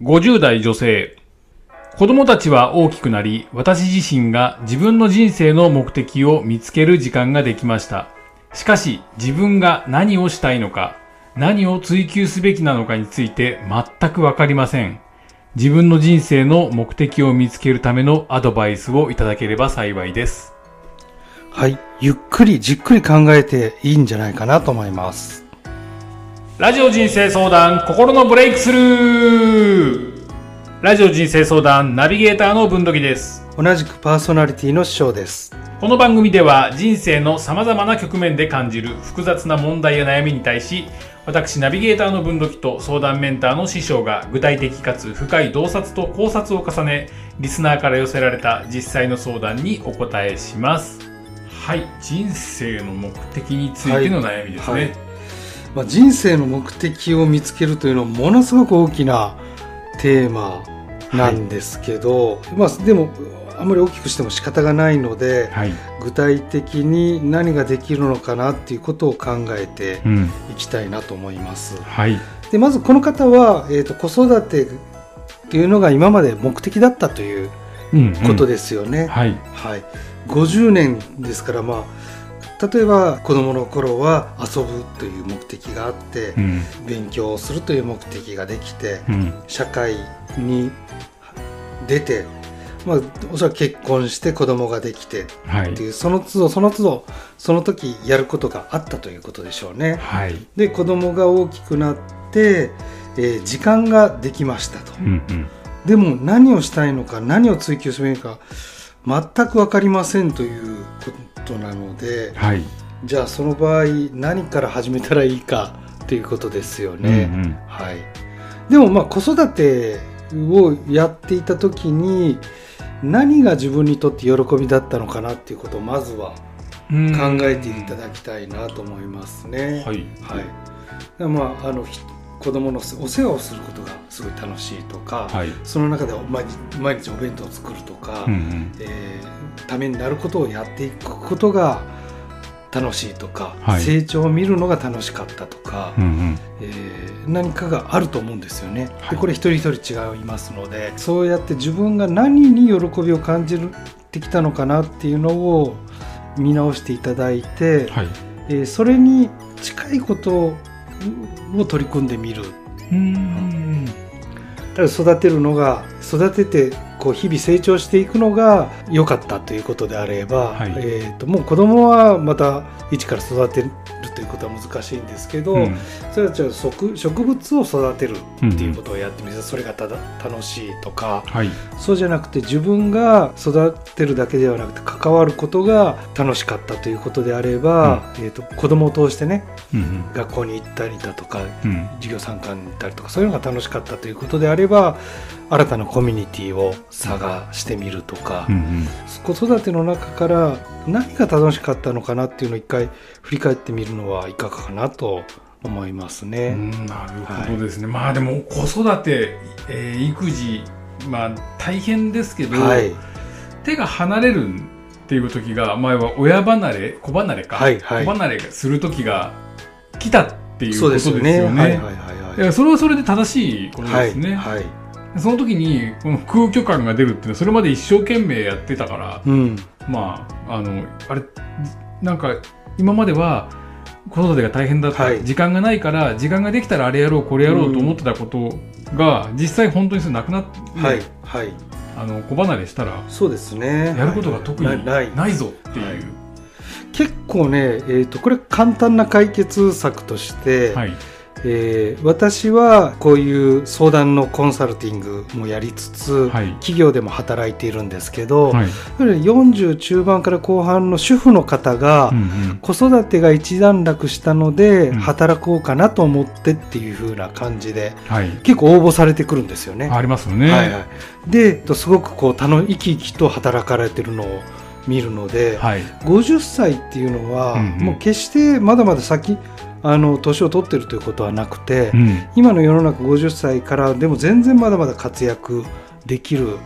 50代女性。子供たちは大きくなり、私自身が自分の人生の目的を見つける時間ができました。しかし、自分が何をしたいのか、何を追求すべきなのかについて全くわかりません。自分の人生の目的を見つけるためのアドバイスをいただければ幸いです。はい。ゆっくりじっくり考えていいんじゃないかなと思います。ラジオ人生相談心のブレイクスルーラジオ人生相談ナビゲーターの文土器です。同じくパーソナリティの師匠です。この番組では人生の様々な局面で感じる複雑な問題や悩みに対し私ナビゲーターの文土器と相談メンターの師匠が具体的かつ深い洞察と考察を重ねリスナーから寄せられた実際の相談にお答えしますはい人生の目的についての悩みですね、はいまあ、人生の目的を見つけるというのはものすごく大きなテーマなんですけど、まあ、でもあんまり大きくしても仕方がないのではい、具体的に何ができるのかなっていうことを考えてうん、いきたいなと思います。はい。でまずこの方は、えー、と子育てっていうのが今まで目的だったといううんことで、ですよね。はい。はい、50年ですから、まあ、例えば子どもの頃は遊ぶという目的があってうん。勉強をするという目的ができてうん。社会に出て、まあ、おそらく結婚して子供ができてはい。っていうその都度その都度その時やることがあったということでしょうね。はい。で子供が大きくなって、えー時間ができましたと。うんうん。でも何をしたいのか何を追求すべきか全く分かりませんということなのではい。じゃあその場合何から始めたらいいかということですよね。うんうん。はい、でもまあ子育てをやっていた時に何が自分にとって喜びだったのかなっていうことをまずはうん。考えていただきたいなと思いますね。はい。はい、でまああのひ子供のお世話をすることがすごい楽しいとか、はい。その中で毎日毎日お弁当を作るとか、うんうん。えーためになることをやっていくことが楽しいとか、はい。成長を見るのが楽しかったとか、うんうん。えー何かがあると思うんですよね。はい。でこれ一人一人違いますのでそうやって自分が何に喜びを感じてきたのかなっていうのを見直していただいて、はい。えーそれに近いことを取り組んでみる。うん。だから育てるのが育ててこう日々成長していくのが良かったということであれば、はい。えー、ともう子供はまた一から育てことは難しいんですけど、うん。それはじゃあ植植物を育てるうんっていうことをやってみて、それがただ楽しいとかはい。そうじゃなくて自分が育てるだけではなくて関わることが楽しかったということであれば、えー、と子供を通してねうん。学校に行ったりだとかうん。授業参観に行ったりとかそういうのが楽しかったということであれば新たなコミュニティを探してみるとか、うんうん。子育ての中から何が楽しかったのかなっていうのを一回振り返ってみるのはいかがかなと思いますうね。んなるほどですね、まあでも子育て、えー育児まあ大変ですけど、はい、手が離れるっていう時が前は親離れ子離れか、はいはい子離れする時が来たっていうことですよですよね。ね。はいはいはいいやそれはそれで正しいことはい。ですね、はい、はいその時にこの空虚感が出るっていうのはそれまで一生懸命やってたからうん、まああのあれなんか今までは子育てが大変だった、はい。時間がないから時間ができたらあれやろうこれやろうと思ってたことが、実際本当にそれなくなって、はいはい。あの子離れしたらそうですね。やることが特にないぞっていう、はい。結構ね、えー、とこれ簡単な解決策として、はいえー私はこういう相談のコンサルティングもやりつつ、はい。企業でも働いているんですけど、はい。やはり40中盤から後半の主婦の方が、うんうん。子育てが一段落したので、うん。働こうかなと思ってっていう風な感じではい。結構応募されてくるんですよね。ありますよね、はいはい、ですごくこう楽生き生きと働かれてるのを見るので、はい。50歳っていうのは、うんうん。もう決してまだまだ先あの年を取ってるということはなくて、うん。今の世の中50歳からでも全然まだまだ活躍できる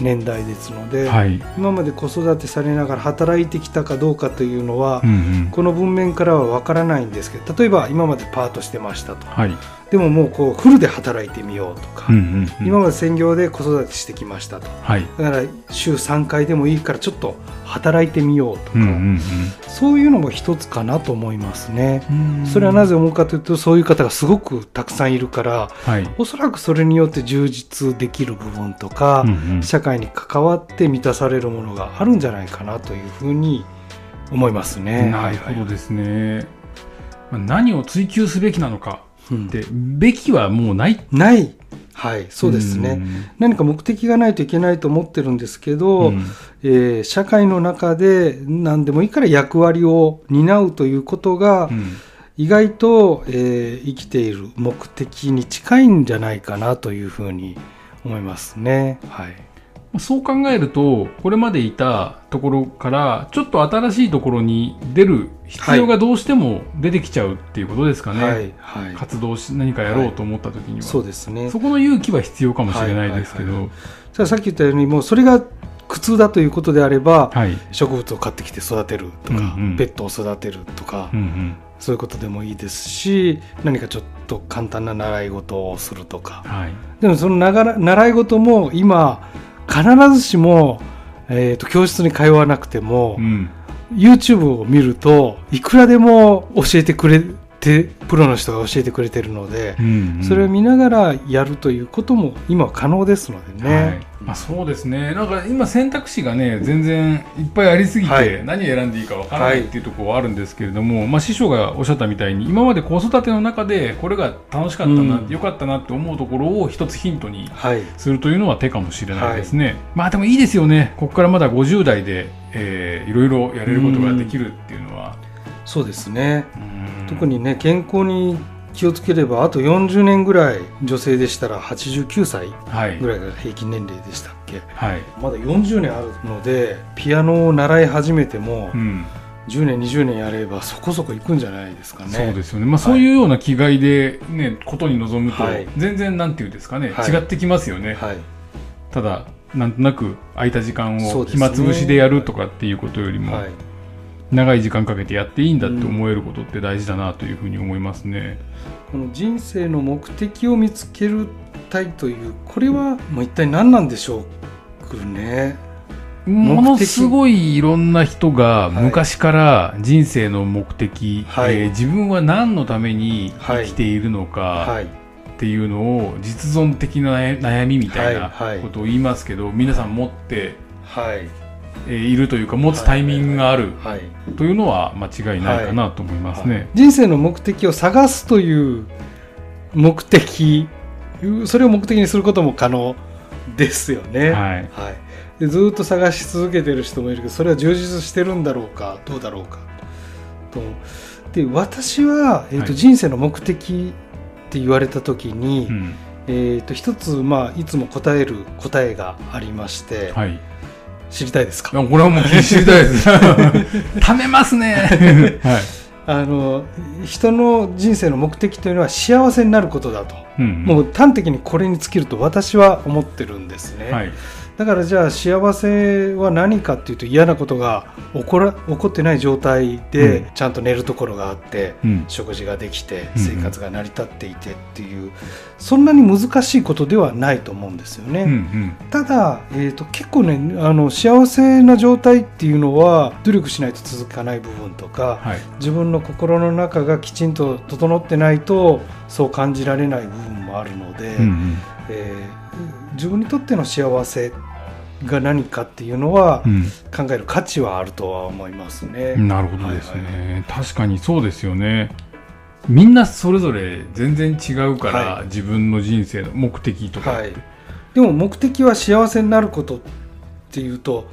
年代ですので、はい。今まで子育てされながら働いてきたかどうかというのは、うんうん。この文面からはわからないんですけど例えば今までパートしてましたと。はいでももうこうフルで働いてみようとか、うんうんうん今まで専業で子育てしてきましたとはい。だから週3回でもいいからちょっと働いてみようとか、うんうんそういうのも一つかなと思いますね。うん。それはなぜ思うかというとそういう方がすごくたくさんいるからはい。おそらくそれによって充実できる部分とか、うんうん社会に関わって満たされるものがあるんじゃないかなというふうに思いますね。なるほどですね。まあ何を追求すべきなのかうんで、べきはもうない。ない、はい、そうですね。ん何か目的がないといけないと思ってるんですけど、うんえー社会の中で何でもいいから役割を担うということが、うん意外と、えー生きている目的に近いんじゃないかなというふうに思いますね。はい。そう考えると、これまでいたところから、ちょっと新しいところに出る必要がどうしても出てきちゃうっていうことですかね。はい。はい。活動し、何かやろうと思った時には。そうですね。そこの勇気は必要かもしれないですけはいはいど。さあさっき言ったように、もうそれが苦痛だということであれば、はい。植物を買ってきて育てるとか、うんうんペットを育てるとか、うんうん。そういうことでもいいですし、何かちょっと簡単な習い事をするとか。はい。でもそのながら習い事も今、必ずしも、えー、と教室に通わなくても、うん。YouTube を見るといくらでも教えてくれてプロの人が教えてくれてるので、うんうんそれを見ながらやるということも今は可能ですのでね。はいまあ、そうですね、なんか今、選択肢がね、全然いっぱいありすぎて、はい。何選んでいいかわからないっていうところはあるんですけれども、まあ、師匠がおっしゃったみたいに、今まで子育ての中で、これが楽しかったな、うん。良かったなって思うところを一つヒントにはい、するというのは手かもしれないですね。まあでもいいですよね、ここからまだ50代で、えーいろいろやれることができるっていうのは。そうですね。うん。特にね健康に気をつければあと40年ぐらい女性でしたら89歳はい。ぐらいが平均年齢でしたっけ？はい。まだ40年あるのでピアノを習い始めてもうん。10年20年やればそこそこいくんじゃないですかね。そうですよね、まあ、そういうような気概で、ねことに臨むとはい、全然なんていうんですかね、はい。違ってきますよね、はい。ただ、なんとなく空いた時間を暇つぶしでやるとかっていうことよりも、はい長い時間かけてやっていいんだって思えることって大事だなというふうに思いますね。この人生の目的を見つけるたいというこれはもう一体何なんでしょうね。ものすごいいろんな人がはい昔から人生の目的、はい。えー自分は何のために生きているのかはい。っていうのを実存的な悩みみたいなことを言いますけど、皆さん持って、はい。えーいるというか持つタイミングがあるはいというのは間違いないかなと思いますね。人生の目的を探すという目的それを目的にすることも可能ですよね。はい。はい、でずっと探し続けてる人もいるけどそれは充実してるんだろうかどうだろうか。と。で私は、えーとはい。人生の目的って言われた時に、うん。えー、と一つ、まあ、いつも答える答えがありまして、はい知りたいですか？あこれはもう知りたいです。貯めますね。はい。あの人の人生の目的というのは幸せになることだと、うんもう端的にこれに尽きると私は思ってるんですね、はい。だからじゃあ幸せは何かっていうと嫌なことが起こら起こってない状態でうんちゃんと寝るところがあって、うん。食事ができてうん生活が成り立っていてっていう、そんなに難しいことではないと思うんですよね。うんうん。ただ、えー、と結構ねあの幸せな状態っていうのは努力しないと続かない部分とか、はい。自分の心の中がきちんと整ってないとそう感じられない部分もあるので、うんえー自分にとっての幸せが何かっていうのはうん。考える価値はあるとは思いますね。うん。なるほどですね、はい確かにそうですよね。みんなそれぞれ全然違うから、はい自分の人生の目的とか。はい、でも目的は幸せになることっていうと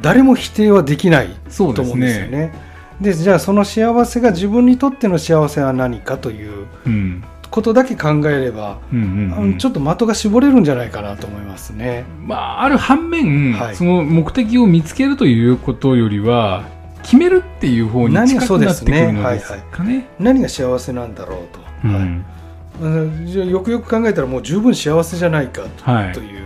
誰も否定はできないと思うんですよね。ね。でじゃあその幸せが自分にとっての幸せは何かといううん。ことだけ考えれば、うんうんあうん。のちょっと的が絞れるんじゃないかなと思いますね。まあ、ある反面、はい。その目的を見つけるということよりは、決めるっていう方に近くなってくるのですかね。何が幸せなんだろうと、はい。うん。うんじゃあよくよく考えたらもう十分幸せじゃないかと,、はい。いう。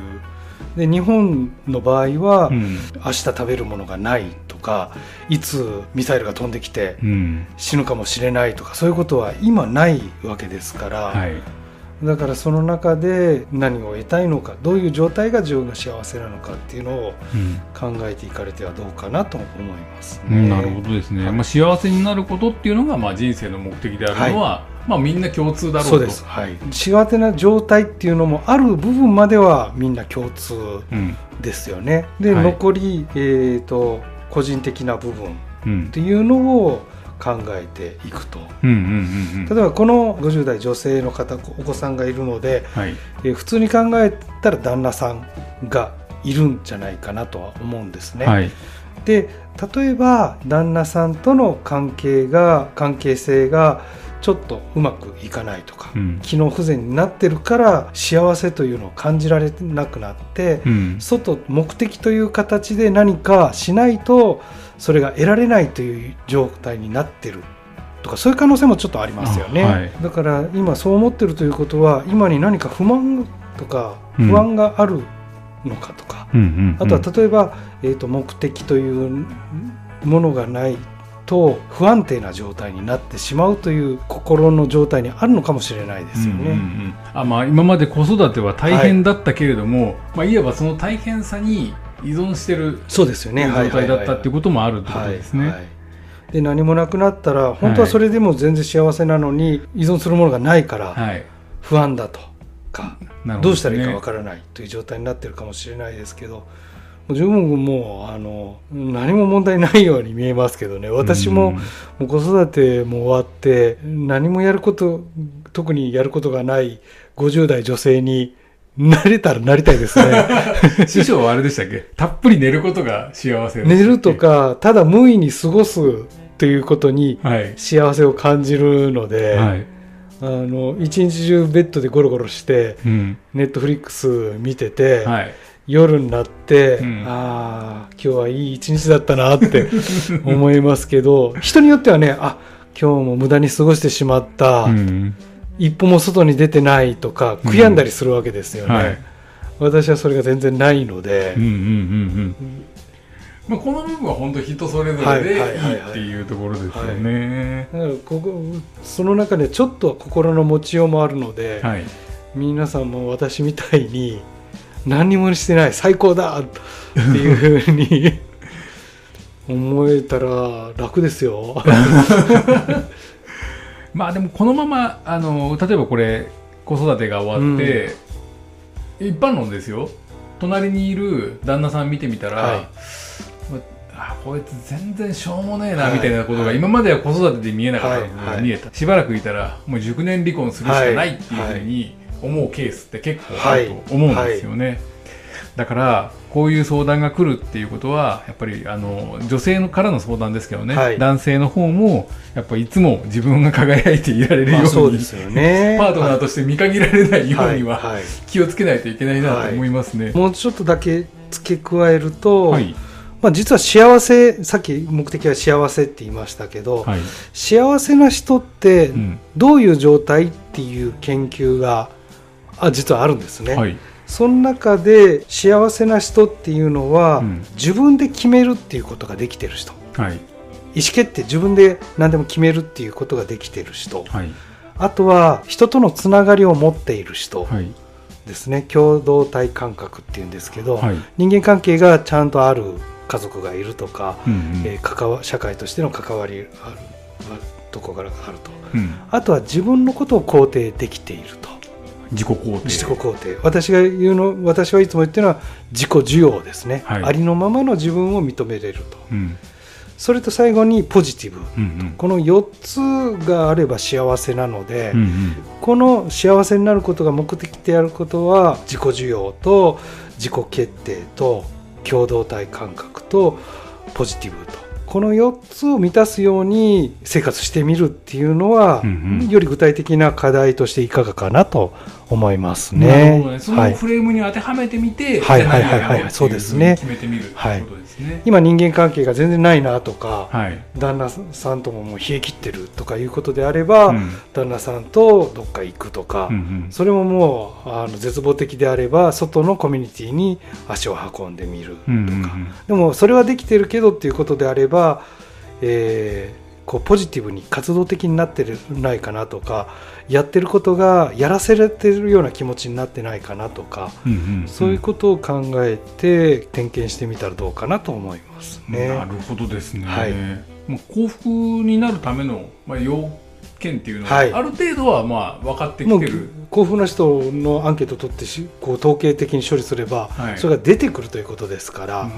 で日本の場合は、うん。明日食べるものがない。とかいつミサイルが飛んできてうん。死ぬかもしれないとかそういうことは今ないわけですから、はい。だからその中で何を得たいのかどういう状態が自分が幸せなのかっていうのをうん。考えていかれてはどうかなと思いますね。うんなるほどですね、はい。まあ、幸せになることっていうのが、まあ、人生の目的であるのは、まあ、みんな共通だろうと。そうです、はい、幸せな状態っていうのもある部分まではみんな共通うん。ですよね。で、はい。残り、えー、と個人的な部分っうんていうのを考えていくと。うんうんうんうん例えばこの50代女性の方お子さんがいるので、はいえー普通に考えたら旦那さんがいるんじゃないかなとは思うんですね。はいで例えば旦那さんとの関係が関係性がちょっとうまくいかないとか、うん。機能不全になってるから幸せというのを感じられなくなって、うん。外目的という形で何かしないとそれが得られないという状態になってるとかそういう可能性もちょっとありますよね、あはい。だから今そう思ってるということは今に何か不満とかうん。不安があるのかとか、うん。あとは例えば、えー、と目的というものがないと不安定な状態になってしまうという心の状態にあるのかもしれないですよね。うんうんうんあまあ、今まで子育ては大変だったけれども、いまあ、いわばその大変さに依存してるそうですよね。状態だったっていうここともあるってことですね。いで何もなくなったら本当はそれでも全然幸せなのに依存するものがないからはい不安だとか、なるほですねどうしたらいいかわからないという状態になってるかもしれないですけど。十分もうあの何も問題ないように見えますけどね。私ももう子育ても終わって何もやること特にやることがない50代女性になれたらなりたいですね。う ん師匠はあれでしたっけ？たっぷり寝ることが幸せ寝るとかただ無意に過ごすということにはい。幸せを感じるので、はい。あの一日中ベッドでゴロゴロしてうん。ネットフリックス見てて、はい夜になって、うん。ああ今日はいい一日だったなって 思いますけど人によってはねあ今日も無駄に過ごしてしまった、うん。一歩も外に出てないとか悔やんだりするわけですよね、はい。私はそれが全然ないので。まあ、この部分は本当人それぞれでいいっていうところですよね。だからここその中でちょっと心の持ちようもあるので、はい。皆さんも私みたいに何にもしてない最高だっていうふうに思えたら楽ですよ。まあでもこのままあの例えばこれ子育てが終わって、一般論ですよ。隣にいる旦那さん見てみたら、はい。まあこいつ全然しょうもねえなはいみたいなことが、はい。今までは子育てで見えなかったことはい。はい。が見えた、しばらくいたらもう熟年離婚するしかないっていうふうに思うケースって結構あると思うんですよね。だからこういう相談が来るっていうことはやっぱりあの女性のからの相談ですけどね、はい。男性の方もやっぱいつも自分が輝いていられるよまあそううに、ですよね。パートナーとして見限られないようにははいはい。気をつけないといけないなと思いますね。もうちょっとだけ付け加えると、はい、まあ、実は幸せさっき目的は幸せって言いましたけど、はい。幸せな人ってうん。どういう状態っていう研究があ実はあるんですね。はい。その中で幸せな人っていうのは、うん。自分で決めるっていうことができてる人。はい。意思決定自分で何でも決めるっていうことができてる人。はい。あとは人とのつながりを持っている人。はい。ですね、共同体感覚っていうんですけど、はい。人間関係がちゃんとある家族がいるとか、うんうん。えー関わ社会としての関わりあるあるところがあると。うん。あとは自分のことを肯定できていると自己肯定。自己肯定。私が言うの私はいつも言ってるのは自己需要ですね、はい。ありのままの自分を認めれると。うん。それと最後にポジティブ。うんうん。この4つがあれば幸せなので、うんうん。この幸せになることが目的であることは自己需要と自己決定と共同体感覚とポジティブと。この4つを満たすように生活してみるっていうのは、うんうん。より具体的な課題としていかがかなと思いますなるね。ほどね。そはい。のフレームに当てはめてみて、はい。はいはいはいじゃあ何やろうっていうそうですね。決めてみるっていうことですね。今人間関係が全然ないなとか、はい。旦那さんとももう冷え切ってるとかいうことであれば、うん。旦那さんとどっか行くとか、うんうん。それももうあの絶望的であれば外のコミュニティに足を運んでみるとか、うんうんうん。でもそれはできてるけどっていうことであれば、えーこうポジティブに活動的になってるないかなとかやってることがやらせれてるような気持ちになってないかなとか、うんうんん。そういうことを考えて点検してみたらどうかなと思いますね。なるほどですね、はい。まあ、幸福になるための、まあ、要件っていうのは、はい。ある程度はまあ分かってきてる。幸福な人のアンケートを取ってしこう統計的に処理すれば、はい。それが出てくるということですから、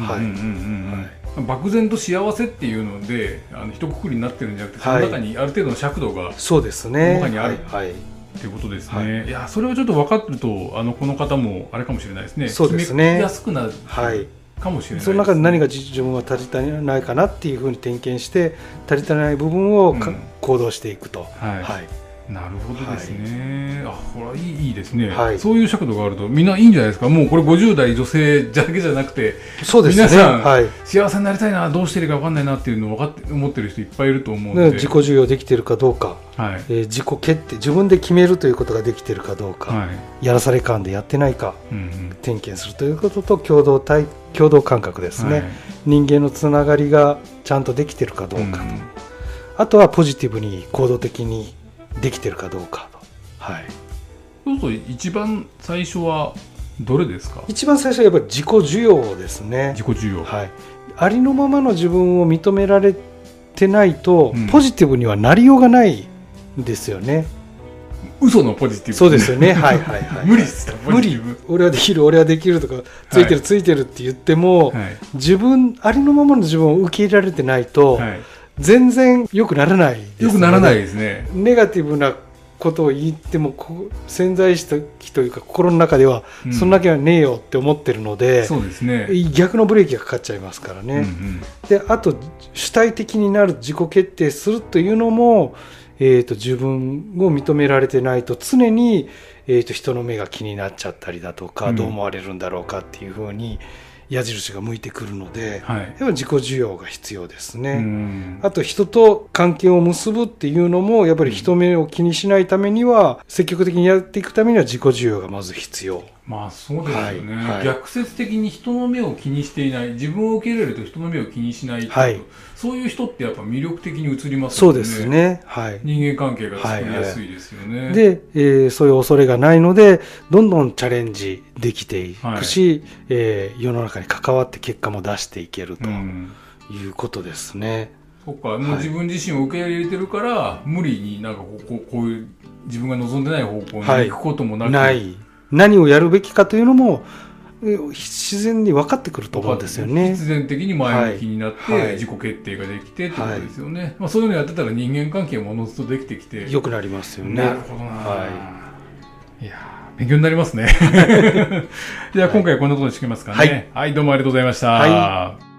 漠然と幸せっていうのであの一括りになってるんじゃなくてその中にある程度の尺度がっそうですね。中にあるはい。はい。ていうことですね、、はい。やそれをちょっと分かってるとあのこの方もあれかもしれないですね。そうですね。決めやすくなる。はいかもしれないですその中で何が自自分は足りてないかなっていうふうに点検して足りてない部分をか、うん。行動していくと。はい。はいなるほどですね、あこれはいいいいですね、はい。そういう尺度があるとみんないいんじゃないですか。もうこれ50代女性だけじゃなくてそうですね。皆さんはい。幸せになりたいなどうしていいか分かんないなっていうのを分かって思ってる人いっぱいいると思うので、ね自己授与できているかどうか、はい。えー自己決定自分で決めるということができているかどうか、はい。やらされ感でやってないか。うんうん。点検するということと共同体共同感覚ですね、はい。人間のつながりがちゃんとできているかどうかと、あとはポジティブに行動的にできているかどうかと、はい、そうすると一番最初はどれですか？一番最初はやっぱり自己需要ですね。自己需要、はい、ありのままの自分を認められてないと、うん。ポジティブにはなりようがないんですよね。嘘のポジティブ。そうですよね。はいはいはい。無理っす無理。俺はできる、俺はできるとか、ついてる、ついてるって言っても、はい。自分、ありのままの自分を受け入れられてないと、はい全然良くならないですよくならないですね。ネガティブなことを言っても潜在意識というか心の中では、うん。そんな気はねえよって思ってるので、そうですね。逆のブレーキがかかっちゃいますからね。うんうん。であと主体的になる自己決定するというのも、えー、と自分を認められてないと常に、えー、と人の目が気になっちゃったりだとか、うん。どう思われるんだろうかっていうふうに矢印が向いてくるので、はい。やっぱ自己需要が必要ですね。うん。あと人と関係を結ぶっていうのもやっぱり人目を気にしないためには積極的にやっていくためには自己需要がまず必要。まあそうですよね、はい。はい。逆説的に人の目を気にしていない自分を受け入れると人の目を気にしないと。はいそういう人ってやっぱ魅力的に映りますよね。そうですね。はい。人間関係が作りやすいですよね、で、えーそういう恐れがないのでどんどんチャレンジできていくし、えー世の中に関わって結果も出していけるとうん。いうことですね。そっか。もう自分自身を受け入れてるから、無理になんかこうこうこういう自分が望んでない方向にはい行くこともなく、ない。何をやるべきかというのもえー自然に分かってくると思うんですよね。必然的に前向きになって、はい。はい。自己決定ができてってことですよね、まあ、そういうのやってたら人間関係もおのずとできてきて。良くなりますよね。なるほどな、、はい。やー勉強になりますね。じゃあ今回はこんなことにしてきますかね。はい。はい、どうもありがとうございました、は